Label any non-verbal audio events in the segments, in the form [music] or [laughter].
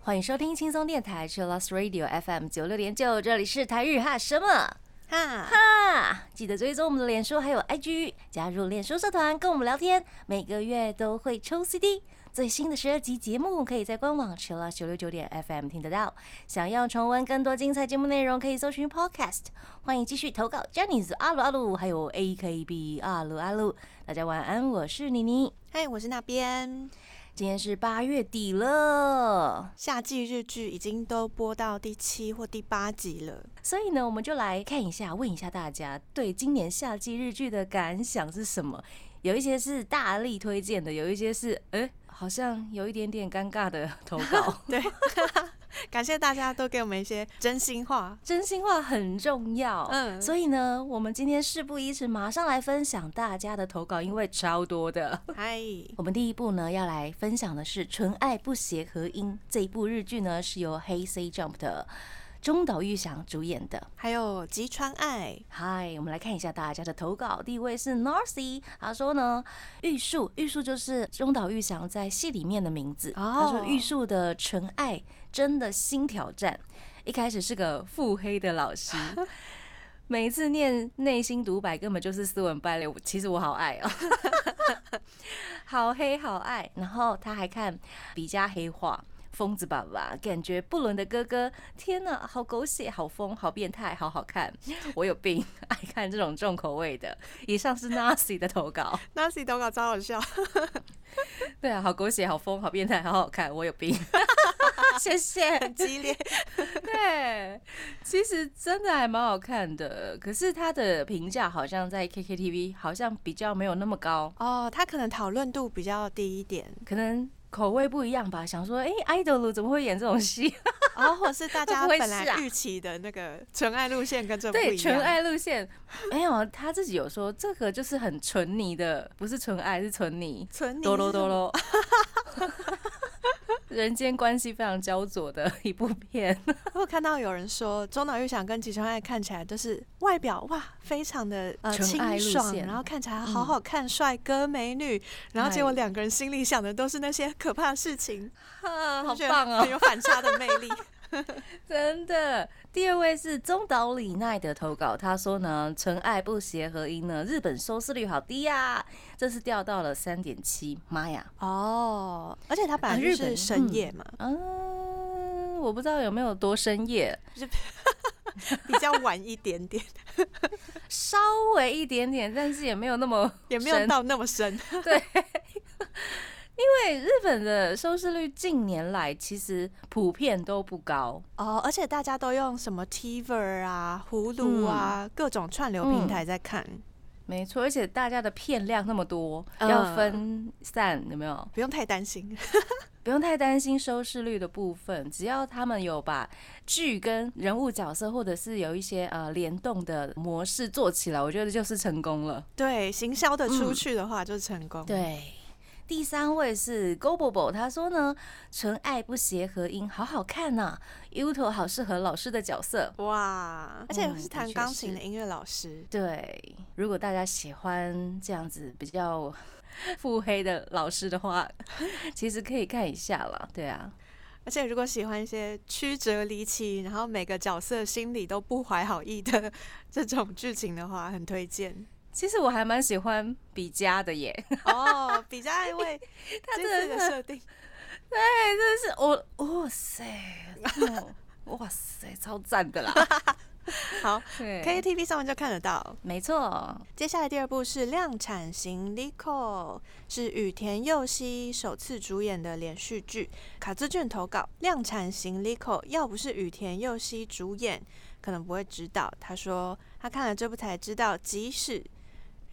欢迎收听轻松电台 c h i l l o s Radio FM 九六点九，这里是台日哈什么？哈，哈？记得追踪我们的脸书还有 IG，加入脸书社团跟我们聊天，每个月都会抽 CD。最新的十二集节目可以在官网 c h i l l 九六九点 FM 听得到。想要重温更多精彩节目内容，可以搜寻 Podcast。欢迎继续投稿 Jenny's 阿鲁阿鲁，还有 AKB 阿鲁阿鲁。大家晚安，我是妮妮。嗨，我是那边。今天是八月底了，夏季日剧已经都播到第七或第八集了，所以呢，我们就来看一下，问一下大家对今年夏季日剧的感想是什么？有一些是大力推荐的，有一些是哎，好像有一点点尴尬的投稿。[laughs] 对，感谢大家都给我们一些真心话，真心话很重要。嗯，所以呢，我们今天事不宜迟，马上来分享大家的投稿，因为超多的。嗨，[laughs] 我们第一步呢要来分享的是《纯爱不协和音》这一部日剧呢，是由黑 C Jump 的。中岛裕翔主演的，还有吉川爱。嗨，我们来看一下大家的投稿。第一位是 Narcy，他说呢，玉树，玉树就是中岛裕翔在戏里面的名字。他说玉树的纯爱真的新挑战。一开始是个腹黑的老师，[laughs] 每一次念内心独白根本就是斯文败类。其实我好爱哦，[laughs] 好黑好爱。然后他还看比加黑化。疯子爸爸，感觉布伦的哥哥，天哪，好狗血，好疯，好变态，好好看。[laughs] 我有病，[laughs] 爱看这种重口味的。以上是 [laughs] Nasi 的投稿，Nasi 投稿超好笑。对啊，好狗血，好疯，好变态，好好看。我有病，谢谢，很激烈。对，其实真的还蛮好看的，可是他的评价好像在 KKTV 好像比较没有那么高哦，他可能讨论度比较低一点，可能。口味不一样吧？想说，哎，idol 怎么会演这种戏？啊，[laughs] 或者是大 [laughs] 家本来预期的那个纯爱路线跟这不一样。对，纯爱路线没有，他自己有说，这个就是很纯泥的，不是纯爱，是纯泥，纯泥，多喽多罗。人间关系非常焦灼的 [laughs] 一部片。我看到有人说，中岛裕翔跟吉川爱看起来都是外表哇，非常的呃清爽，然后看起来好好看，帅哥美女，然后结果两个人心里想的都是那些可怕的事情，[laughs] 好棒哦，很有反差的魅力。[laughs] 真的，第二位是中岛李奈的投稿，他说呢，纯爱不协和音呢，日本收视率好低呀，这次掉到了三点七，妈呀！哦，而且他本来就是深夜嘛，嗯，我不知道有没有多深夜，[laughs] 比较晚一点点，[laughs] 稍微一点点，但是也没有那么，也没有到那么深，[laughs] 对。因为日本的收视率近年来其实普遍都不高哦，而且大家都用什么 TVer 啊、葫芦啊各种串流平台在看，没错，而且大家的片量那么多，要分散有没有？不用太担心，[laughs] 不用太担心收视率的部分，只要他们有把剧跟人物角色或者是有一些呃联动的模式做起来，我觉得就是成功了。对，行销的出去的话就是成功。对。第三位是 GoBoBo，他说呢，纯爱不协和音，好好看呐，Uto 好适合老师的角色，哇，而且是弹钢琴的音乐老师。对，如果大家喜欢这样子比较腹黑的老师的话，[laughs] 其实可以看一下了。对啊，而且如果喜欢一些曲折离奇，然后每个角色心里都不怀好意的这种剧情的话，很推荐。其实我还蛮喜欢比嘉的耶。[laughs] 哦，比嘉因为 [laughs] 他这个设定，对，真的是我哇塞，哇塞，超赞的啦！[laughs] 好，KTV 上面就看得到，没错。接下来第二部是量产型 Lico，是羽田佑希首次主演的连续剧。卡兹卷投稿，量产型 Lico 要不是羽田佑希主演，可能不会知道。他说他看了这部才知道，即使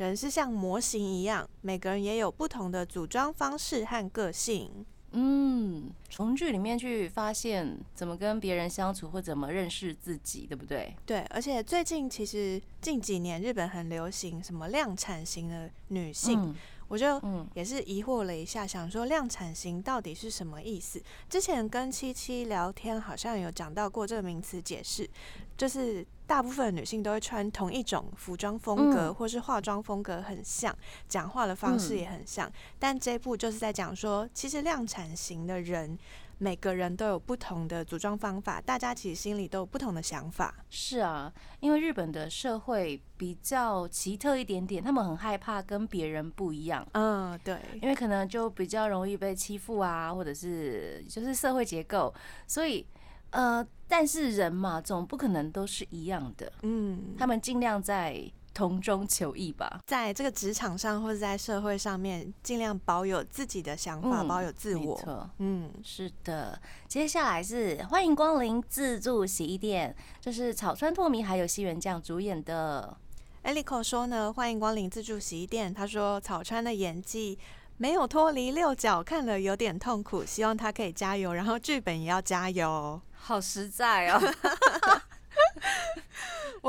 人是像模型一样，每个人也有不同的组装方式和个性。嗯，从剧里面去发现怎么跟别人相处，或怎么认识自己，对不对？对，而且最近其实近几年日本很流行什么量产型的女性。我就嗯也是疑惑了一下，想说量产型到底是什么意思？之前跟七七聊天，好像有讲到过这个名词解释，就是大部分女性都会穿同一种服装风格，嗯或是化妆风格很像，讲话的方式嗯也很像。但这一部就是在讲说，其实量产型的人，每个人都有不同的组装方法，大家其实心里都有不同的想法。是啊，因为日本的社会比较奇特一点点，他们很害怕跟别人不一样。嗯，对，因为可能就比较容易被欺负啊，或者是就是社会结构，所以呃，但是人嘛，总不可能都是一样的，嗯，他们尽量在同中求异吧。在这个职场上或者在社会上面，尽量保有自己的想法，嗯保有自我。嗯，是的。接下来是欢迎光临自助洗衣店，这是草川拓弥还有西原酱主演的。e l i c o 说呢，欢迎光临自助洗衣店。他说草川的演技没有脱离六角，看了有点痛苦，希望他可以加油，然后剧本也要加油。好实在哦，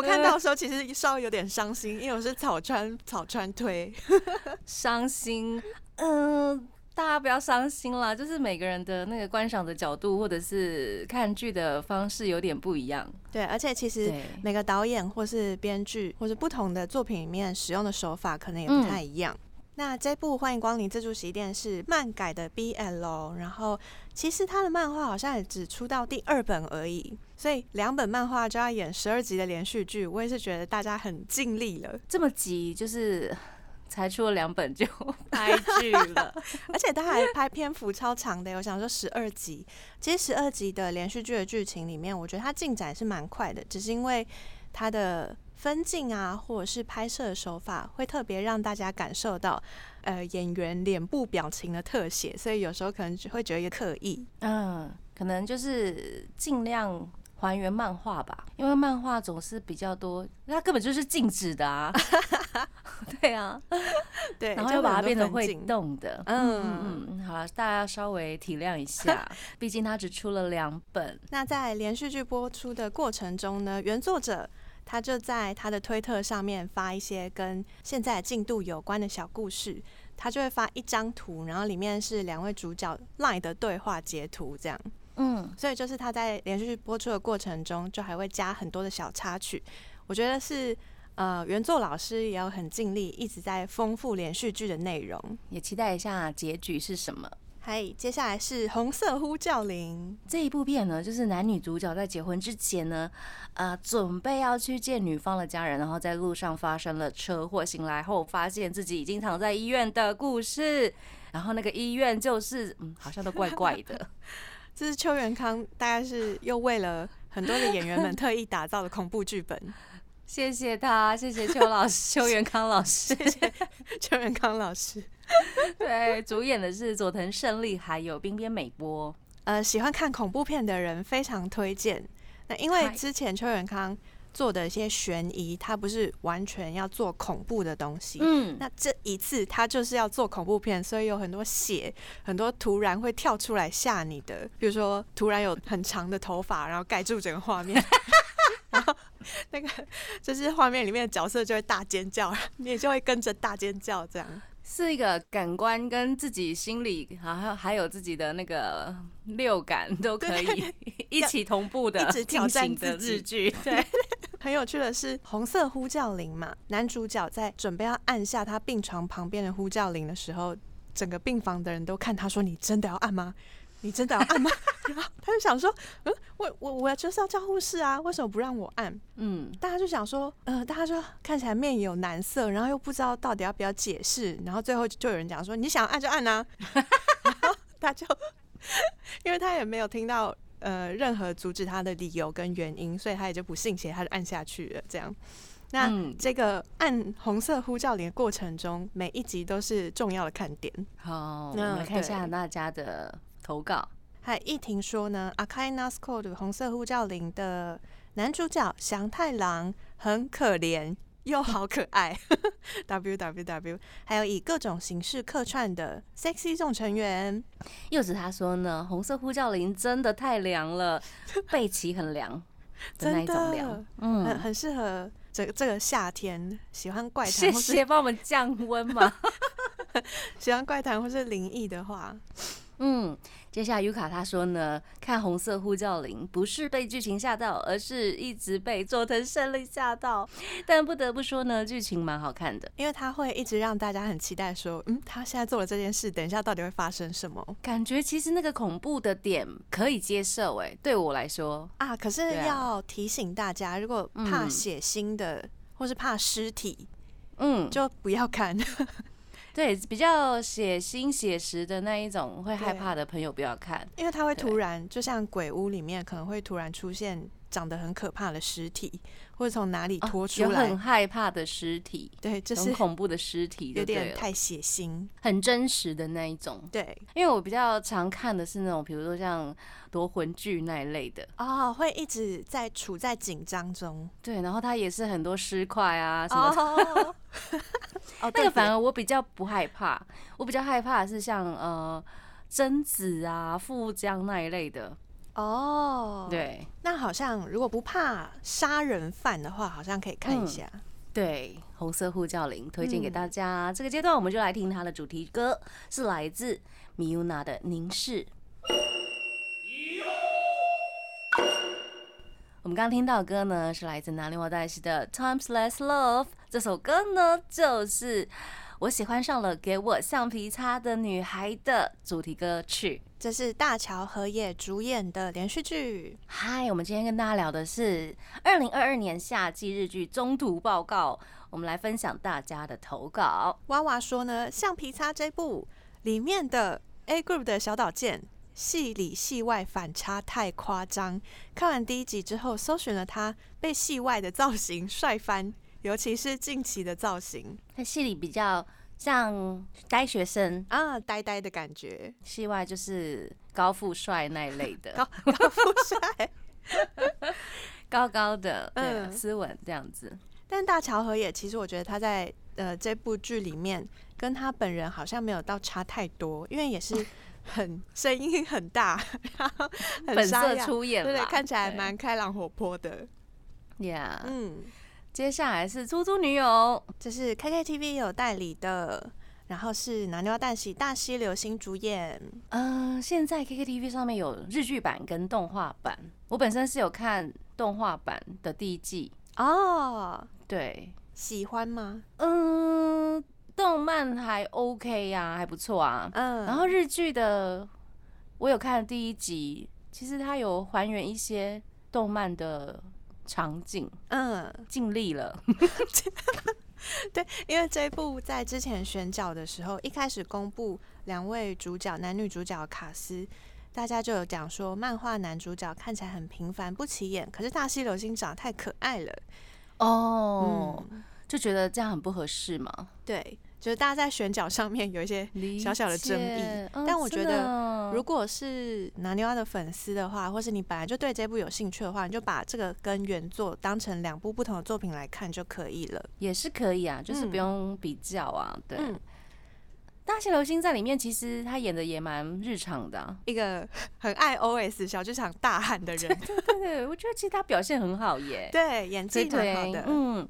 我看到的时候其实稍微有点伤心，因为我是草川草川推。[laughs] 伤心。嗯、大家不要伤心啦，就是每个人的那个观赏的角度或者是看剧的方式有点不一样。对，而且其实，每个导演或是编剧或是不同的作品里面使用的手法可能也不太一样。那这部《欢迎光临自助洗衣店》是漫改的 BL，然后其实他的漫画好像也只出到第二本而已，所以两本漫画就要演十二集的连续剧，我也是觉得大家很尽力了。这么急，就是才出了两本就 [laughs] 拍剧了。[laughs] 而且他还拍篇幅超长的，我想说十二集。其实十二集的连续剧的剧情里面，我觉得它进展是蛮快的，只是因为它的分镜啊，或者是拍摄的手法，会特别让大家感受到呃演员脸部表情的特写，所以有时候可能就会觉得刻意。嗯，可能就是尽量还原漫画吧，因为漫画总是比较多，那根本就是静止的啊。[laughs] 对啊，[laughs] 对，然后又把它变得会。动的。嗯嗯嗯，好了，大家稍微体谅一下，[laughs] 毕竟它只出了两本。那在连续剧播出的过程中呢，原作者他就在他的推特上面发一些跟现在的进度有关的小故事，他就会发一张图，然后里面是两位主角 LINE 的对话截图，这样。嗯，所以就是他在连续剧播出的过程中，就还会加很多的小插曲。我觉得是呃，原作老师也有很尽力，一直在丰富连续剧的内容。也期待一下结局是什么。嗨，接下来是红色呼叫铃。这一部片呢，就是男女主角在结婚之前呢，呃，准备要去见女方的家人，然后在路上发生了车祸，醒来后发现自己已经躺在医院的故事。然后那个医院就是，嗯，好像都怪怪的。[laughs] 这是邱元康，大概是又为了很多的演员们特意打造的恐怖剧本。谢谢他，谢谢邱老师、[laughs] 邱元康老师。谢谢邱元康老师。[laughs] 对，主演的是佐藤胜利还有冰边美波。呃，喜欢看恐怖片的人非常推荐。那因为之前邱元康做的一些悬疑，他不是完全要做恐怖的东西。嗯，那这一次他就是要做恐怖片，所以有很多血，很多突然会跳出来吓你的，比如说突然有很长的头发，然后盖住整个画面，[laughs] 然后那个就是画面里面的角色就会大尖叫，你也就会跟着大尖叫，这样。是一个感官跟自己心里，还有还有自己的那个六感 [laughs] 都可以一起同步的一直挑战自剧。对，[laughs] 很有趣的是，红色呼叫铃嘛，男主角在准备要按下他病床旁边的呼叫铃的时候，整个病房的人都看他说：“你真的要按吗？你真的要按吗？” [laughs] 然后他就想说：“嗯，我我我就是要叫护士啊，为什么不让我按？”嗯，大家就想说，呃，大家说看起来面有难色，然后又不知道到底要不要解释，然后最后就有人讲说：“你想按就按啊。[laughs] ”然后他就，[laughs] 因为他也没有听到呃任何阻止他的理由跟原因，所以他也就不信邪，他就按下去了。这样，那、嗯这个按红色呼叫铃的过程中，每一集都是重要的看点。好，那我嗯们看一下大家的投稿。还一婷说呢，《Akai Nasco》的红色呼叫铃的男主角祥太郎很可怜又好可爱，[laughs] W W W，还有以各种形式客串的 sexy 众成员，柚子他说呢，红色呼叫铃真的太凉了，[laughs] 背鳍很凉的那一种真的凉。很嗯，很适合这个这个夏天喜欢怪谈谢谢帮我们降温嘛。[laughs] 喜欢怪谈或是灵异的话，嗯，接下来尤卡他说呢，看《红色呼叫铃》不是被剧情吓到，而是一直被佐藤胜利吓到。但不得不说呢，剧情蛮好看的，因为他会一直让大家很期待，说，嗯，他现在做了这件事，等一下到底会发生什么感觉其实那个恐怖的点可以接受，哎，对我来说啊。可是要提醒大家，如果怕血腥的，或是怕尸体，嗯，就不要看。[laughs] 对，比较血腥写实的那一种，会害怕的朋友不要看，因为他会突然，就像鬼屋里面可能会突然出现长得很可怕的尸体，或者从哪里拖出来，很害怕的尸体，对，就是很恐怖的尸体，有点太血腥，很真实的那一种。对，因为我比较常看的是那种，比如说像夺魂剧那一类的，哦，会一直在处在紧张中，对，然后它也是很多尸块啊什么的。哦，那个反而我比较不害怕，我比较害怕的是像呃贞子啊、富江那一类的。哦，对，那好像如果不怕杀人犯的话，好像可以看一下。对，红色呼叫铃推荐给大家。这个阶段我们就来听它的主题歌，是来自米乌娜的《凝视》。我们刚刚听到的歌呢，是来自南里瓦黛西的《Times Less Love》。这首歌呢，就是我喜欢上了给我橡皮擦的女孩的主题歌曲。这是大乔和也主演的连续剧。嗨，我们今天跟大家聊的是二零二二年夏季日剧中途报告。我们来分享大家的投稿。娃娃说呢，《橡皮擦》这部里面的 A Group 的小岛健。戏里戏外反差太夸张。看完第一集之后，搜寻了他被戏外的造型帅翻，尤其是近期的造型。在戏里比较像呆学生啊，呆呆的感觉；戏外就是高富帅那一类的，高高富帅，[laughs] 高高的，嗯，斯文这样子。但大乔和也，其实我觉得他在呃这部剧里面跟他本人好像没有到差太多，因为也是。[laughs] 很声音很大，然后本色出演，对对，看起来蛮开朗活泼的。Yeah，嗯，接下来是出租女友，这是 KKTV 有代理的，然后是南妞蛋喜大西流星主演。嗯，现在 KKTV 上面有日剧版跟动画版，我本身是有看动画版的第一季哦。对，喜欢吗？嗯。动漫还 OK 呀，还不错啊。嗯，然后日剧的我有看第一集，其实它有还原一些动漫的场景，嗯，尽力了。[laughs] 对，因为这一部在之前选角的时候，一开始公布两位主角男女主角卡斯，大家就有讲说，漫画男主角看起来很平凡不起眼，可是大西流星长得太可爱了，哦，就觉得这样很不合适嘛。对。就是大家在选角上面有一些小小的争议，但我觉得，如果是拿牛蛙的粉丝的话，或是你本来就对这部有兴趣的话，你就把这个跟原作当成两部不同的作品来看就可以了。也是可以啊，就是不用比较啊。对，大西流星在里面其实他演的也蛮日常的，一个很爱 OS 小剧场大汉的人。[laughs] 对对对，我觉得其实他表现很好耶，对，演技很好的，嗯。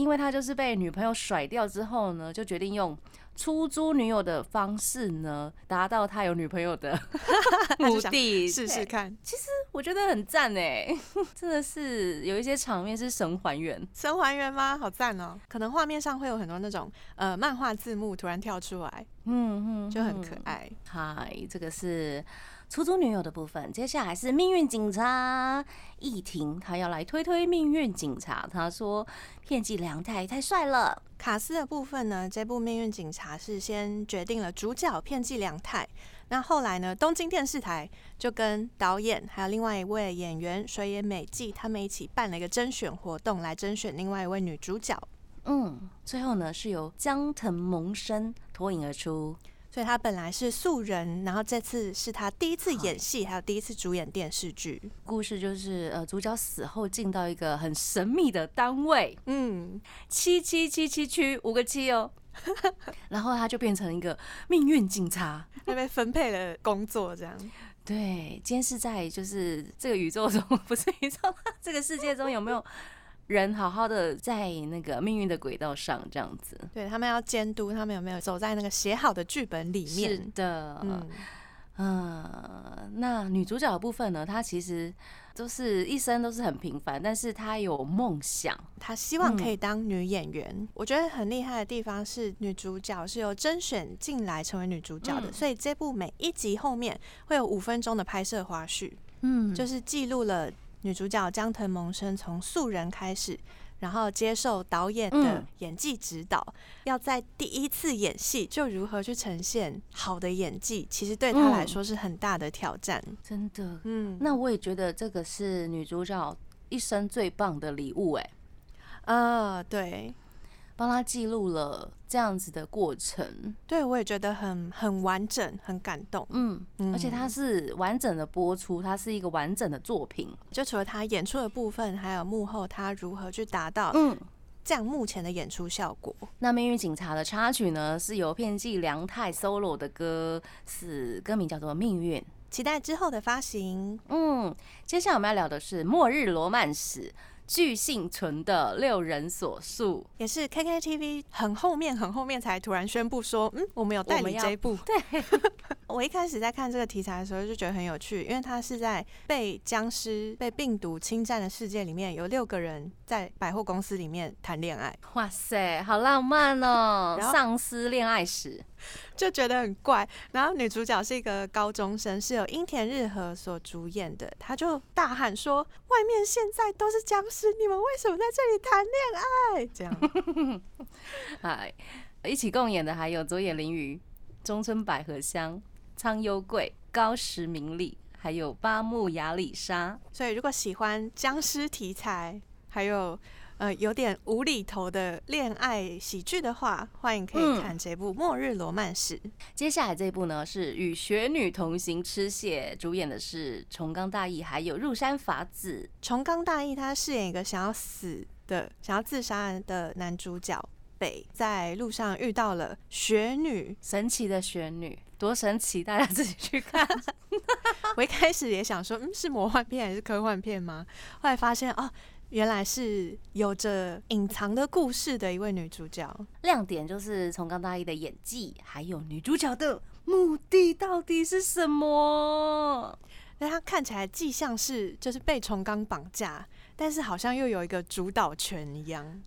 因为他就是被女朋友甩掉之后呢，就决定用出租女友的方式呢，达到他有女朋友的 [laughs] 目的，试试看。[laughs] 其实我觉得很赞哎，[laughs] 真的是有一些场面是神还原，神还原吗？好赞哦！可能画面上会有很多那种呃漫画字幕突然跳出来，嗯嗯，就很可爱。嗨，这个是。出租女友的部分，接下来是命运警察易婷，他要来推推命运警察。他说片寄良太太帅了。卡斯的部分呢，这部命运警察是先决定了主角片寄良太，那后来呢，东京电视台就跟导演还有另外一位演员水野美纪他们一起办了一个甄选活动，来甄选另外一位女主角。嗯，最后呢是由江藤萌生脱颖而出。所以他本来是素人，然后这次是他第一次演戏，还有第一次主演电视剧。故事就是呃，主角死后进到一个很神秘的单位，嗯，七七七七区五个七哦，[laughs] 然后他就变成一个命运警察，他被分配了工作，这样。[laughs] 对，今天是在就是这个宇宙中，[laughs] 不是宇宙，这个世界中有没有？人好好的在那个命运的轨道上，这样子。对他们要监督他们有没有走在那个写好的剧本里面。是的，嗯，嗯，那女主角的部分呢？她其实都是一生都是很平凡，但是她有梦想。她希望可以当女演员。我觉得很厉害的地方是，女主角是由甄选进来成为女主角的，嗯所以这部每一集后面会有五分钟的拍摄花絮，嗯就是记录了女主角江藤萌生从素人开始。然后接受导演的嗯演技指导，要在第一次演戏就如何去呈现好的演技，其实对她来嗯说是很大的挑战。真的。嗯，那我也觉得这个是女主角一生最棒的礼物，哎，啊，对，帮他记录了这样子的过程。对我也觉得很很完整，很感动。嗯，嗯而且它是完整的播出，它是一个完整的作品。就除了他演出的部分，还有幕后他如何去达到嗯，这样目前的演出效果。那《命运警察》的插曲呢，是由片寄凉太 solo 的歌，是歌名叫做《命运》。期待之后的发行。嗯，接下来我们要聊的是《末日罗曼史》。巨幸存的六人所述，也是 KKTV 很后面很后面才突然宣布说，嗯，我们有代理这一部。[laughs] 对，[laughs] 我一开始在看这个题材的时候就觉得很有趣，因为它是在被僵尸、被病毒侵占的世界里面，有六个人在百货公司里面谈恋爱，哇塞，好浪漫哦！丧尸恋爱史，就觉得很怪。然后女主角是一个高中生，是由樱田日和所主演的，她就大喊说：“外面现在都是僵尸，你们为什么在这里谈恋爱？”这样。[laughs] 哎，一起共演的还有佐野绫鱼、中村百合香、苍优贵、高石明里，还有八木雅里沙。所以如果喜欢僵尸题材，还有呃有点无厘头的恋爱喜剧的话，欢迎可以嗯看这部《末日罗曼史》。接下来这部呢是与雪女同行吃蟹，主演的是重冈大义，还有入山法子。重冈大义他饰演一个想要死的、想要自杀的男主角北，在路上遇到了雪女。神奇的雪女，多神奇！大家自己去看。[laughs] 我一开始也想说，嗯，是魔幻片还是科幻片吗？后来发现，哦，原来是有着隐藏的故事的一位女主角。亮点就是重冈大一的演技，还有女主角的目的到底是什么？那她看起来既像是就是被重冈绑架，但是好像又有一个主导权一样。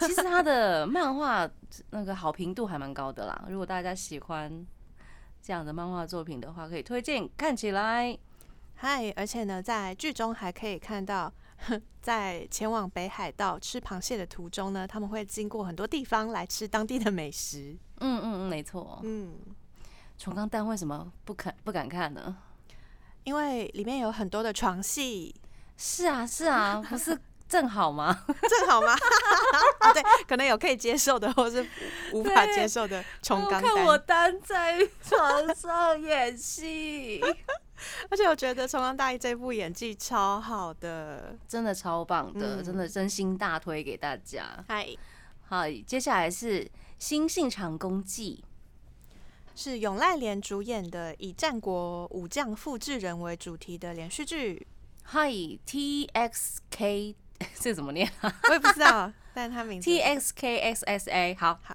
其实他的漫画那个好评度还蛮高的啦。如果大家喜欢这样的漫画作品的话，可以推荐看起来。嗨，而且呢，在剧中还可以看到，[laughs] 在前往北海道吃螃蟹的途中呢，他们会经过很多地方来吃当地的美食。嗯嗯嗯，没错。嗯，重冈蛋为什么不肯不敢看呢？因为里面有很多的床戏，是啊是啊，不是 [laughs] 正好吗？[laughs] 正好吗？啊，对，可能有可以接受的，或是无法接受的重冈看我。单在床上演戏，[laughs] 而且我觉得重光大义这部演技超好的。真的超棒的，嗯真的真心大推给大家。嗨，好，接下来是新信长公记。是永濑廉主演的以战国武将复制人为主题的连续剧。嗨，T X K [laughs] 这怎么念啊我也不知道，但他名字？T X K S S A 好好。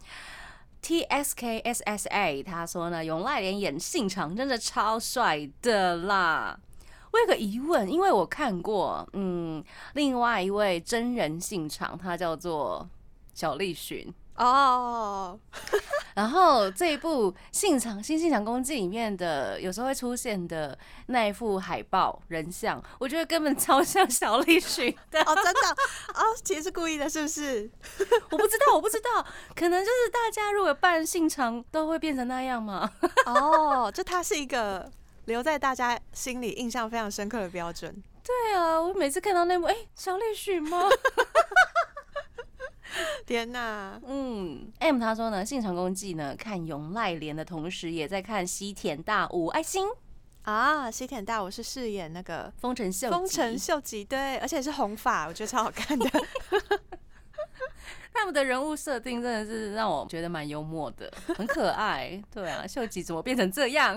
T S K S S A，他说呢，永濑廉演信长真的超帅的啦。我有个疑问，因为我看过，嗯，另外一位真人信长，他叫做小栗旬。哦，[laughs] 然后这一部《信长新信长公记》里面的有时候会出现的那一副海报人像，我觉得根本超像小栗旬的。哦，真的哦，其实是故意的，是不是？[laughs] 我不知道，我不知道，可能就是大家如果扮信长都会变成那样嘛？哦，就它是一个留在大家心里印象非常深刻的标准。对啊，我每次看到那幕，哎、小栗旬吗？[laughs] 天哪！嗯，M 他说呢，《信长公记》呢，看永濑廉的同时，也在看西田大武爱心啊，西田大我是饰演那个丰臣秀吉丰臣秀吉，对，而且是红发，我觉得超好看的。[laughs] 他们的人物设定真的是让我觉得蛮幽默的，很可爱。对啊，[laughs] 秀吉怎么变成这样？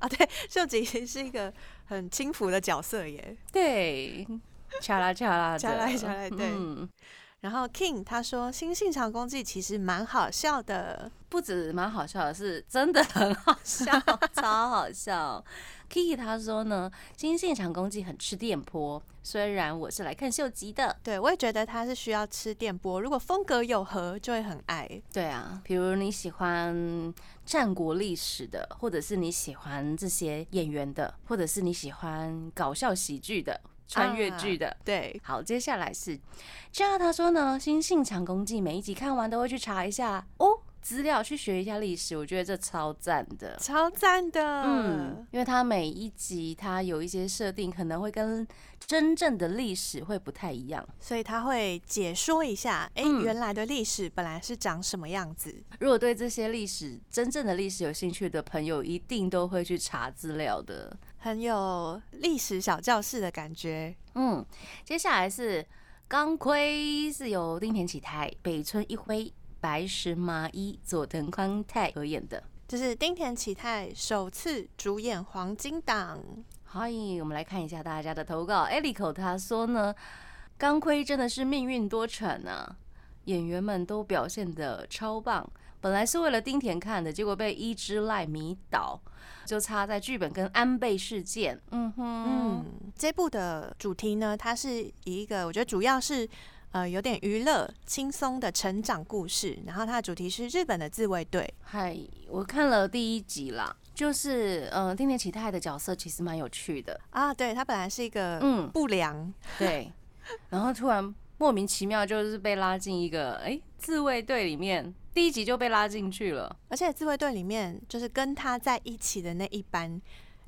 啊，对，秀吉是一个很轻浮的角色耶。对，恰啦恰啦的，恰啦恰啦对嗯然后 King 他说新信长公记其实蛮好笑的，不止蛮好笑的，是真的很好笑，[laughs] 超好笑。Kiki 他说呢，新信长公祭很吃电波，虽然我是来看秀吉的。对我也觉得他是需要吃电波，如果风格有合就会很爱。对啊，比如你喜欢战国历史的，或者是你喜欢这些演员的，或者是你喜欢搞笑喜剧的、穿越剧的。对，好，接下来是这样，他说呢，新信长公记每一集看完都会去查一下哦。资料去学一下历史，我觉得这超赞的。超赞的，嗯，因为他每一集他有一些设定，可能会跟真正的历史会不太一样。所以他会解说一下，哎、嗯原来的历史本来是长什么样子。如果对这些历史真正的历史有兴趣的朋友，一定都会去查资料的。很有历史小教室的感觉。嗯，接下来是钢盔，是由丁田启泰、北村一辉、白石麻衣、佐藤宽太合演的。这是丁田启泰首次主演黄金档，好，我们来看一下大家的投稿。e l i c o 他说呢，钢盔真的是命运多舛啊，演员们都表现的超棒。本来是为了丁田看的，结果被伊之濑迷倒，就差在剧本跟安倍事件。嗯哼，嗯，这部的主题呢，它是以一个我觉得主要是呃有点娱乐、轻松的成长故事，然后它的主题是日本的自卫队。嗨，我看了第一集啦，就是呃，丁田启泰的角色其实蛮有趣的。啊，对，他本来是一个嗯，不良，对，[laughs] 然后突然莫名其妙就是被拉进一个哎、自卫队里面，第一集就被拉进去了。而且自卫队里面就是跟他在一起的那一班。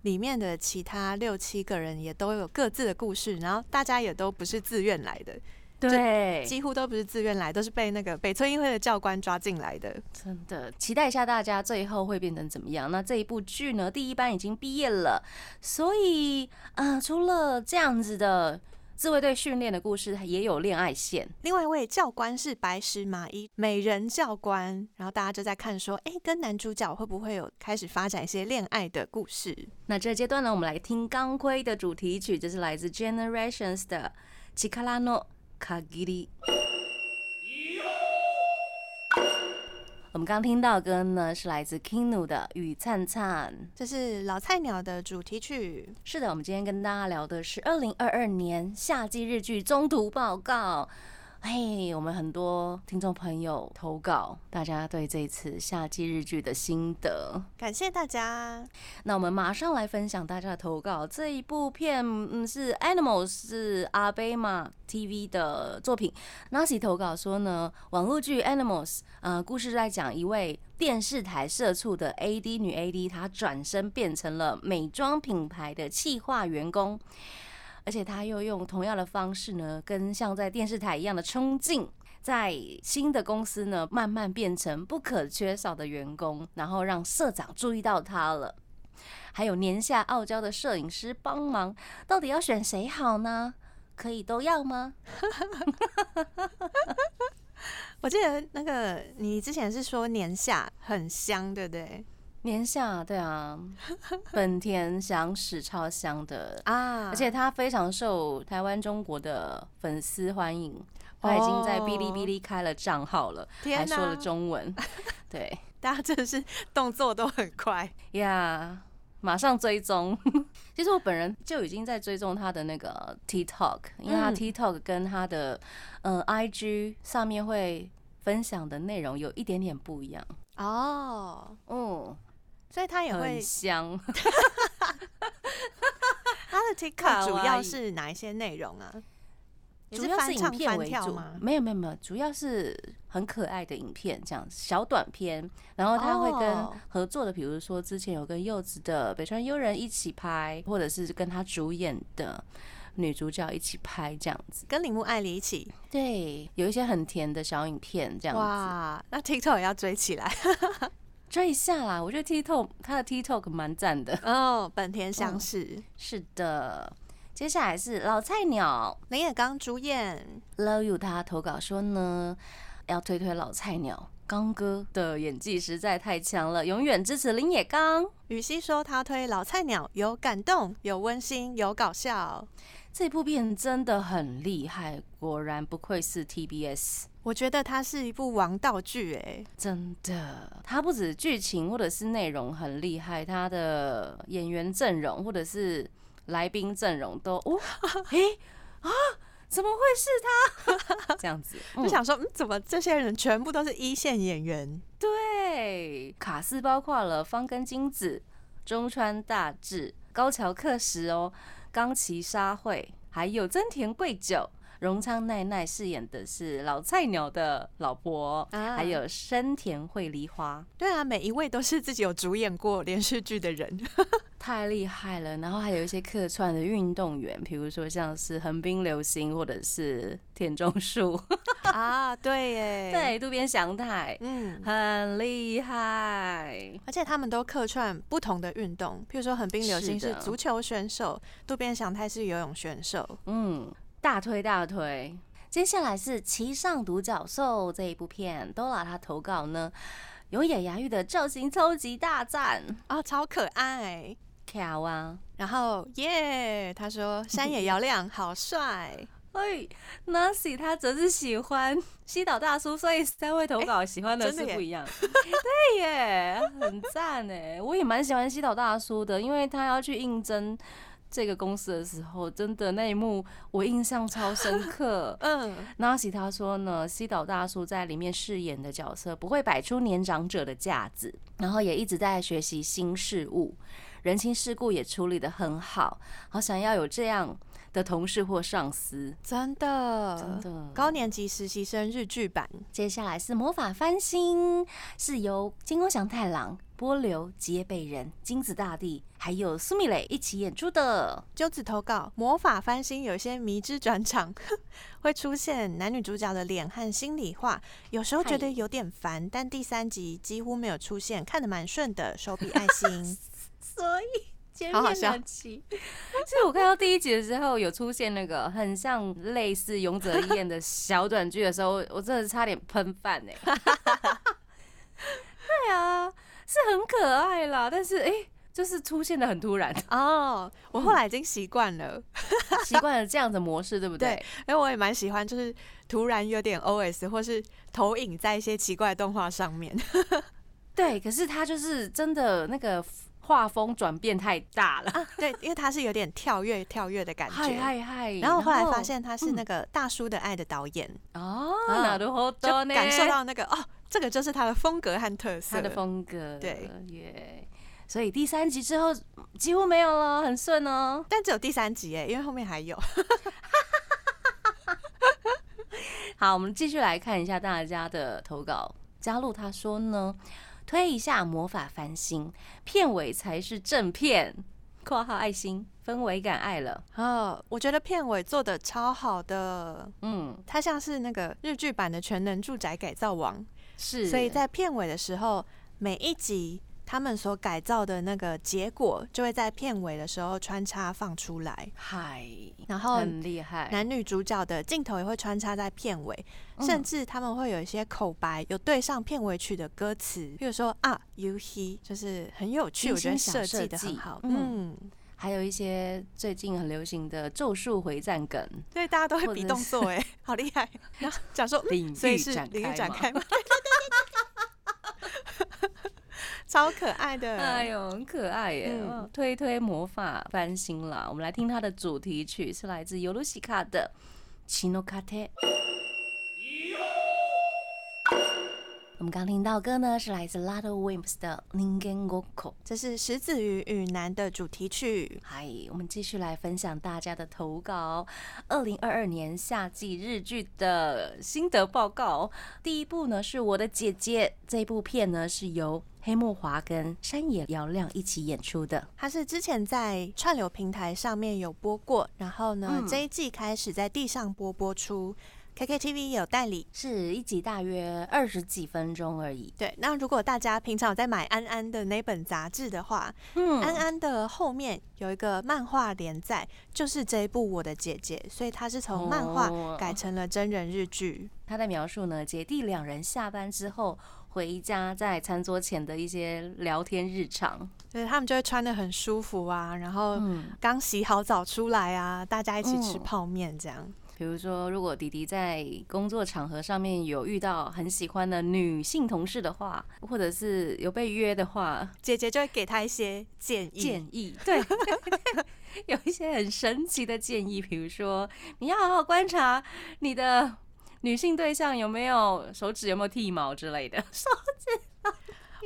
里面的其他六七个人也都有各自的故事，然后大家也都不是自愿来的，对，几乎都不是自愿来，都是被那个北村议会的教官抓进来的。真的期待一下大家最后会变成怎么样。那这一部剧呢，第一班已经毕业了，所以呃，除了这样子的自卫队训练的故事，也有恋爱线。另外一位教官是白石麻衣美人教官，然后大家就在看说，哎、跟男主角会不会有开始发展一些恋爱的故事？那这阶段呢，我们来听《钢盔》的主题曲，这是来自 Generations 的《Chikara no Kagiri》。我们刚听到的歌呢，是来自 Kinu 的《雨灿灿》。这是老菜鸟的主题曲。是的，我们今天跟大家聊的是二零二二年夏季日剧中途报告。嘿，我们很多听众朋友投稿，大家对这一次夏季日剧的心得。感谢大家。那我们马上来分享大家的投稿。这一部片，嗯，是 Animals，是阿贝玛 TV 的作品。Nasi 投稿说呢，网络剧 Animals，呃，故事在讲一位电视台社畜的 AD 女 AD，她转身变成了美妆品牌的企划员工。而且他又用同样的方式呢，跟像在电视台一样的冲劲，在新的公司呢，慢慢变成不可缺少的员工，然后让社长注意到他了。还有年下傲娇的摄影师帮忙，到底要选谁好呢？可以都要吗？[laughs] 我记得那个你之前是说年下很香，对不对？年下对啊，本田祥史超香的，[laughs] 啊。而且他非常受台湾、中国的粉丝欢迎，他已经在哔哩哔哩开了账号了，还说了中文，[laughs] 对。大家真的是动作都很快。呀。马上追踪，[laughs] 其实我本人就已经在追踪他的那个 TikTok，因为他嗯。TikTok 跟他的呃 IG 上面会分享的内容有一点点不一样，哦，嗯，所以他也会很香。[laughs] [laughs] 他的 TikTok 主要是哪一些内容啊？主要是影片为主吗，？没有没有没有，主要是很可爱的影片，这样小短片，然后他会跟哦合作的，比如说之前有跟柚子的北川悠人一起拍，或者是跟他主演的女主角一起拍这样子。跟铃木爱理一起，对，有一些很甜的小影片这样子，哇，那 TikTok 也要追起来追一下啦。我觉得 TikTok 他的 TikTok 蛮赞的。哦。本田祥史，是的，接下来是老菜鸟林野刚主演，Love You，他投稿说呢，要推推老菜鸟。刚哥的演技实在太强了，永远支持林野刚。羽西说他推老菜鸟，有感动，有温馨，有搞笑。这部片真的很厉害，果然不愧是 TBS。我觉得它是一部王道剧，哎，真的，它不止剧情或者是内容很厉害，它的演员阵容或者是来宾阵容都哦，诶啊，怎么会是他？[laughs] 这样子就想说，嗯，怎么这些人全部都是一线演员？对，卡斯包括了方根金子、中川大志、高桥克实哦、冈崎沙惠，还有增田贵久。荣昌奈奈饰演的是老菜鸟的老婆，还有深田惠梨花。对啊，每一位都是自己有主演过连续剧的人，[laughs] 太厉害了。然后还有一些客串的运动员，比如说像是横滨流星或者是田中树 [laughs] 啊，对耶，对渡边祥太，嗯，很厉害。而且他们都客串不同的运动，譬如说横滨流星是足球选手，渡边祥太是游泳选手，嗯。大推大推，接下来是《骑上独角兽》这一部片，都拿他投稿呢。有野牙玉的造型超级大赞啊，超可爱，巧啊。然后耶，他说 [laughs] 山野遥亮好帅。哎，Nancy 他则是喜欢 [laughs] 西岛大叔，所以三位投稿喜欢的是不一样。对耶，很赞哎，我也蛮喜欢西岛大叔的，因为他要去应征。这个公司的时候，真的那一幕我印象超深刻。[laughs] 嗯，那西他说呢，西岛大叔在里面饰演的角色不会摆出年长者的架子，然后也一直在学习新事物，人情世故也处理的很好，好想要有这样。的同事或上司，真的真的高年级实习生日剧版。接下来是魔法翻新，是由金宫祥太郎、波流、吉野北人、金子大帝还有苏米蕾一起演出的。鸠子投稿：魔法翻新有些迷之转场，[laughs] 会出现男女主角的脸和心里话，有时候觉得有点烦，但第三集几乎没有出现，看得蛮顺的，手比爱心。[laughs] 所以。前面两集，[laughs] 所以我看到第一集的时候有出现那个很像类似勇者一彦的小短剧的时候，我真的是差点喷饭哎！对啊，是很可爱啦，但是哎，就是出现的很突然哦。[laughs] 我后来已经习惯了，[laughs] 习惯了这样的模式，对不对？因为我也蛮喜欢，就是突然有点 O S 或是投影在一些奇怪的动画上面。[laughs] 对，可是他就是真的那个。画风转变太大了啊！对，因为他是有点跳跃跳跃的感觉。嗨嗨嗨！然后后来发现他是那个大叔的爱的导演哦，那都好多呢。感受到那个哦，这个就是他的风格和特色。他的风格对耶。所以第三集之后几乎没有了，很顺哦。但只有第三集哎，因为后面还有。[laughs] 好，我们继续来看一下大家的投稿。加入他说呢。推一下魔法繁星，片尾才是正片。括号爱心氛围感爱了哦，我觉得片尾做的超好的，嗯，它像是那个日剧版的全能住宅改造王，是，所以在片尾的时候，每一集。他们所改造的那个结果，就会在片尾的时候穿插放出来。嗨，然后很厉害，男女主角的镜头也会穿插在片尾，甚至他们会有一些口白，有对上片尾曲的歌词，比如说啊，You He，就是很有趣，我觉得设计的很好。嗯，还有一些最近很流行的咒术回战梗，对，大家都会比动作，哎，[laughs] 好厉害。[laughs] 然后讲说领域展开吗？[laughs] 超可爱的，哎呦，很可爱耶！推推魔法翻新啦，我们来听它的主题曲，是来自尤露西卡的《奇诺卡特》。们刚听到歌呢，是来自 Lado Wimps 的《Ningen Goko》，这是石子鱼与男的主题曲。嗨，我们继续来分享大家的投稿。二零二二年夏季日剧的心得报告，第一部呢是我的姐姐，这部片呢是由黑木华跟山野遥亮一起演出的。它是之前在串流平台上面有播过，然后呢这一季开始在地上播播出。KKTV 有代理。是一集大约二十几分钟而已。对，那如果大家平常有在买安安的那本杂志的话，嗯安安的后面有一个漫画连载，就是这一部《我的姐姐》，所以它是从漫画哦改成了真人日剧。他在描述呢，姐弟两人下班之后回家，在餐桌前的一些聊天日常。对他们就会穿的很舒服啊，然后嗯，刚洗好澡出来啊，大家一起吃嗯泡面这样。比如说，如果弟弟在工作场合上面有遇到很喜欢的女性同事的话，或者是有被约的话，姐姐就会给他一些建议。建议对，[laughs] 有一些很神奇的建议，比如说你要好好观察你的女性对象有没有手指有没有剃毛之类的。手指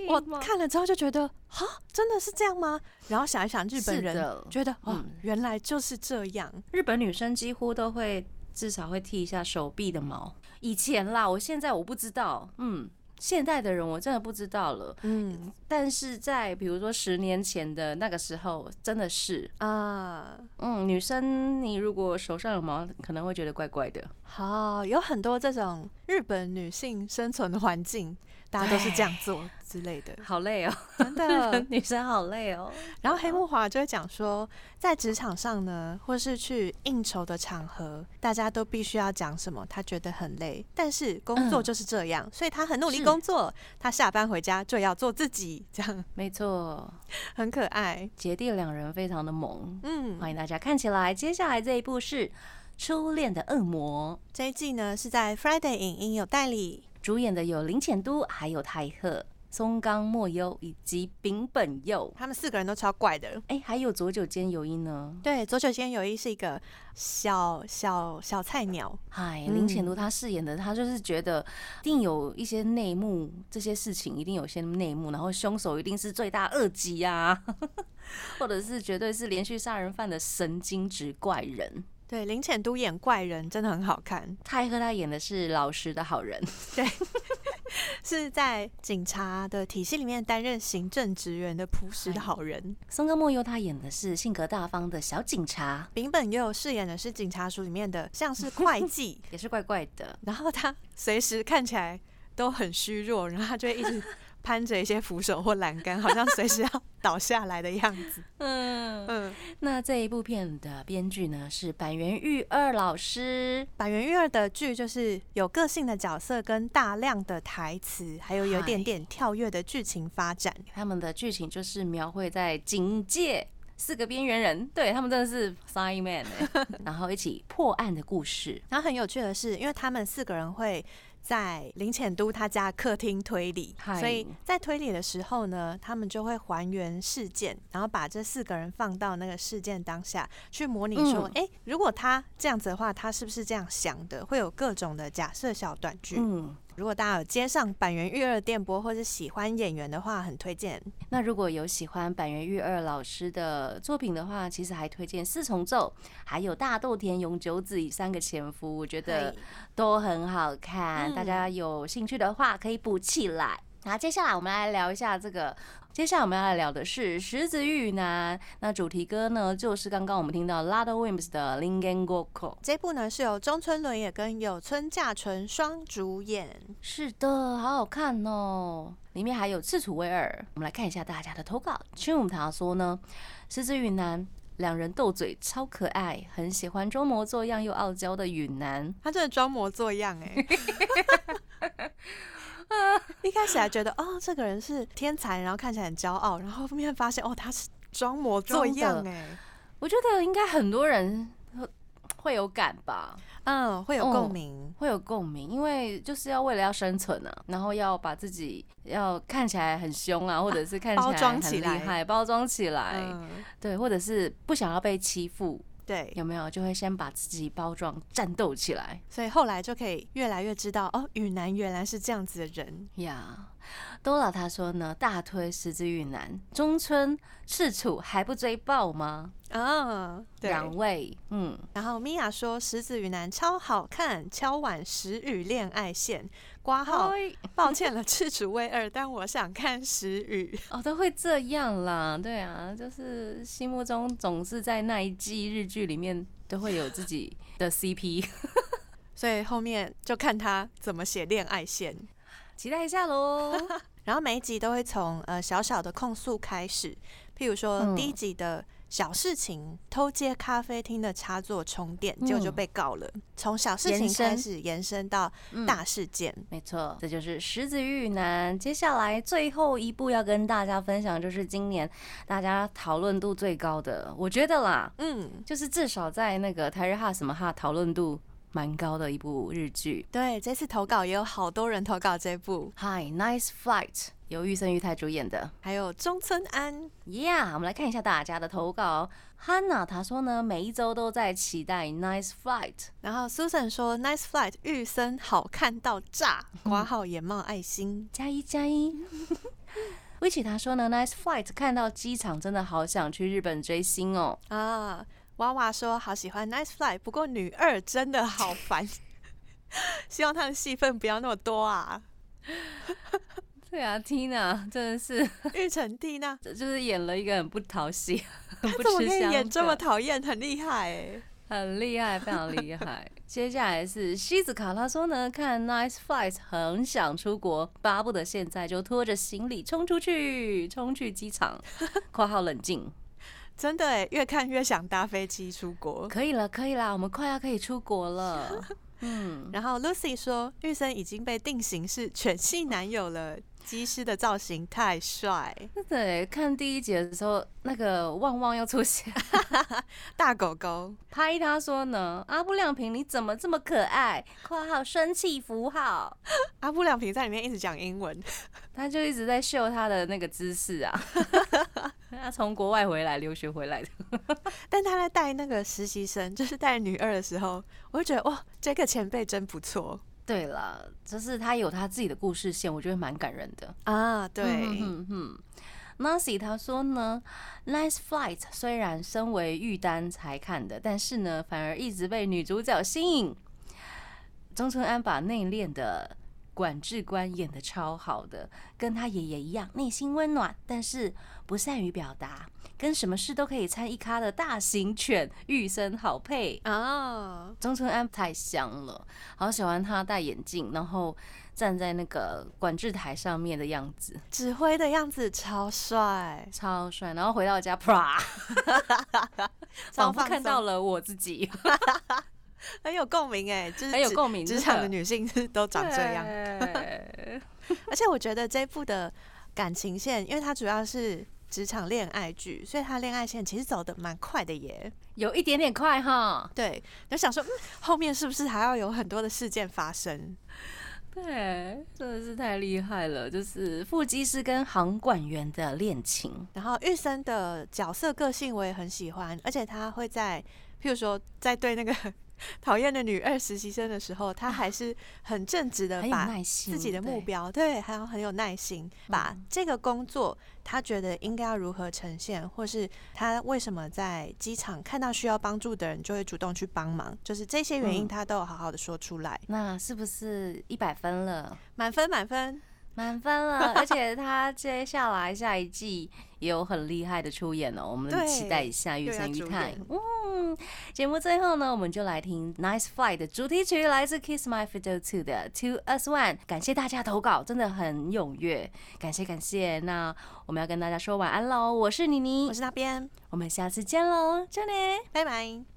我看了之后就觉得，哈，真的是这样吗？然后想一想，日本人觉得，哦嗯，原来就是这样。日本女生几乎都会至少会剃一下手臂的毛。以前啦，我现在我不知道，嗯，现代的人我真的不知道了。嗯但是在比如说十年前的那个时候，真的是，啊，嗯，女生你如果手上有毛，可能会觉得怪怪的。好，有很多这种日本女性生存的环境，大家都是这样做之类的，好累哦，真的。[laughs] 女生好累哦。然后黑木华就会讲说，在职场上呢，或是去应酬的场合，大家都必须要讲什么，他觉得很累，但是工作嗯就是这样，所以他很努力工作，他下班回家就要做自己，这样没错，很可爱。姐弟两人非常的萌，嗯，欢迎大家看起来。接下来这一部是《初恋的恶魔》。这一季呢是在 Friday 影音有代理，主演的有林浅都，还有泰赫、松冈莫优以及丙本佑。他们四个人都超怪的。哎、还有左久间由一呢。对，左九间有一是一个小小小菜鸟，嗨，嗯林浅如他饰演的，他就是觉得一定有一些内幕，这些事情一定有些内幕，然后凶手一定是罪大恶极啊，[laughs] 或者是绝对是连续杀人犯的神经质怪人。对，林浅都演怪人真的很好看，泰赫他演的是老实的好人，[laughs] 对 [laughs] 是在警察的体系里面担任行政职员的朴实的好人。松冈莫优他演的是性格大方的小警察，丙本佑饰演的是警察署里面的像是会计，[laughs] 也是怪怪的。然后他随时看起来都很虚弱，然后他就会一直攀着一些扶手或栏杆，好像随时要倒下来的样子。[laughs] 嗯，嗯，那这一部片的编剧呢是板垣裕二老师，板垣裕二的剧就是有个性的角色跟大量的台词，还有有一点点跳跃的剧情发展。他们的剧情就是描绘在警界四个边缘人，对他们真的是 sign man 哎、[laughs] 然后一起破案的故事。然后很有趣的是，因为他们四个人会在林浅都他家客厅推理，所以在推理的时候呢，他们就会还原事件，然后把这四个人放到那个事件当下去模拟说，嗯哎、如果他这样子的话，他是不是这样想的？会有各种的假设小短剧。嗯，如果大家有接上板垣育二的电波，或是喜欢演员的话，很推荐。那如果有喜欢板垣育二老师的作品的话，其实还推荐四重奏，还有大豆田永久子以三个前夫，我觉得都很好看。嗯大家有兴趣的话可以补起来。那接下来我们来聊一下这个，接下来我们要来聊的是《石子玉男》。那主题歌呢，就是刚刚我们听到 Lado Wims 的《Lingen Goko》。这部呢是由中村伦也跟有村架纯双主演。是的，好好看哦。里面还有赤楚威尔。我们来看一下大家的投稿。Chum 他说呢，狮子允男两人斗嘴超可爱，很喜欢装模作样又傲娇的允男。他真的装模作样哎、[laughs] [laughs] 一开始还觉得哦，这个人是天才，然后看起来很骄傲，然后后面发现哦，他是装模作样哎、我觉得应该很多人会会有感吧，嗯，会有哦共鸣。会有共鸣，因为就是要为了要生存啊，然后要把自己要看起来很凶啊，或者是看起包来。很厉害，包装起来，嗯，对，或者是不想要被欺负，对，有没有？就会先把自己包装战斗起来所以后来就可以越来越知道哦，雨男原来是这样子的人。呀。多拉他说呢，大推十字玉男，中村赤楚还不追爆吗？啊，对。两位，嗯，然后米娅说，石子雨男超好看，敲碗石雨恋爱线，挂号。抱歉了，赤楚卫二，但我想看时雨。哦，都会这样啦，对啊，就是心目中总是在那一季日剧里面都会有自己的 [laughs] CP，所以后面就看他怎么写恋爱线。期待一下喽。[laughs] 然后每一集都会从呃小小的控诉开始，譬如说嗯第一集的小事情，偷接咖啡厅的插座充电，结果就嗯被告了。从小事情开始延伸到嗯大事件，没错，这就是石子玉男。接下来最后一步要跟大家分享，就是今年大家讨论度最高的，我觉得啦，嗯，就是至少在那个台日哈什么哈讨论度蛮高的一部日剧。对，这次投稿也有好多人投稿这部，Hi Nice Flight，由玉森裕太主演的。还有中村安，Yeah，我们来看一下大家的投稿。Hanna 她说呢，每一周都在期待 Nice Flight。然后 Susan 说 Nice flight，玉森好看到炸，挂号眼冒爱心。加一加一。[laughs] 威奇他说呢，Nice Flight 看到机场真的好想去日本追星哦。啊，娃娃说好喜欢 Nice Fly，不过女二真的好烦，[laughs] 希望她的戏份不要那么多啊。对啊，Tina 真的是，玉成蒂娜，这就是演了一个很不讨喜、[laughs] 很不她怎么可以演这么的讨厌？很厉害哎。很厉害，非常厉害。[laughs] 接下来是西子卡，他说呢，看 Nice Flight 很想出国，巴不得现在就拖着行李冲出去，冲去机场。（括号冷静，真的哎，越看越想搭飞机出国。可以了，可以啦，我们快要可以出国了。[laughs] 嗯，然后 Lucy 说，玉生已经被定型是犬系男友了，机师的造型太帅，真的看第一集的时候，那个旺旺又出现，[laughs] 大狗狗。拍他说呢，阿布亮平你怎么这么可爱？（括号生气符号） [laughs] 阿布亮平在里面一直讲英文，他就一直在秀他的那个姿势啊，他从国外回来留学回来的，[laughs] 但他在带那个实习生，就是带女二的时候，我就觉得哇，这个前辈真不错对了，就是他有他自己的故事线，我觉得蛮感人的。啊。对，嗯哼 Nancy 他说呢，Nice Flight 虽然身为玉丹才看的，但是呢，反而一直被女主角吸引。中村安把内敛的管制官演得超好的，跟他爷爷一样，内心温暖，但是不善于表达，跟什么事都可以参一咖的大型犬玉生好配。啊，中村安太香了，好喜欢他戴眼镜，然后站在那个管制台上面的样子，指挥的样子超帅，超帅。然后回到家，啪，[laughs] 仿佛看到了我自己，[laughs] 很有共鸣哎，就是很有共鸣。职场的女性都长这样。对 [laughs] 而且我觉得这部的感情线，因为它主要是职场恋爱剧，所以他恋爱线其实走的蛮快的耶。有一点点快哈。对，就想说，嗯，后面是不是还要有很多的事件发生？对，真的是太厉害了，就是副机师跟航管员的恋情。然后玉生的角色个性我也很喜欢，而且他会在，譬如说在对那个 [laughs] 讨厌的女二实习生的时候，她还是很正直的把自己的目标，对，还有很有耐心，把嗯这个工作她觉得应该要如何呈现，或是她为什么在机场看到需要帮助的人就会主动去帮忙，就是这些原因她都有好好的说出来，那是不是一百分了？满分满分。满分了，而且他接下来下一季也有很厉害的出演哦，我们期待一下《玉又要主生玉泰》。嗯，节目最后呢，我们就来听《Nice Fly》的主题曲，来自 Kiss My Fiddle Two 的《To Us One》。感谢大家投稿，真的很踊跃，感谢感谢。那我们要跟大家说晚安喽，我是妮妮我，是那边，我们下次见喽，这里。拜拜。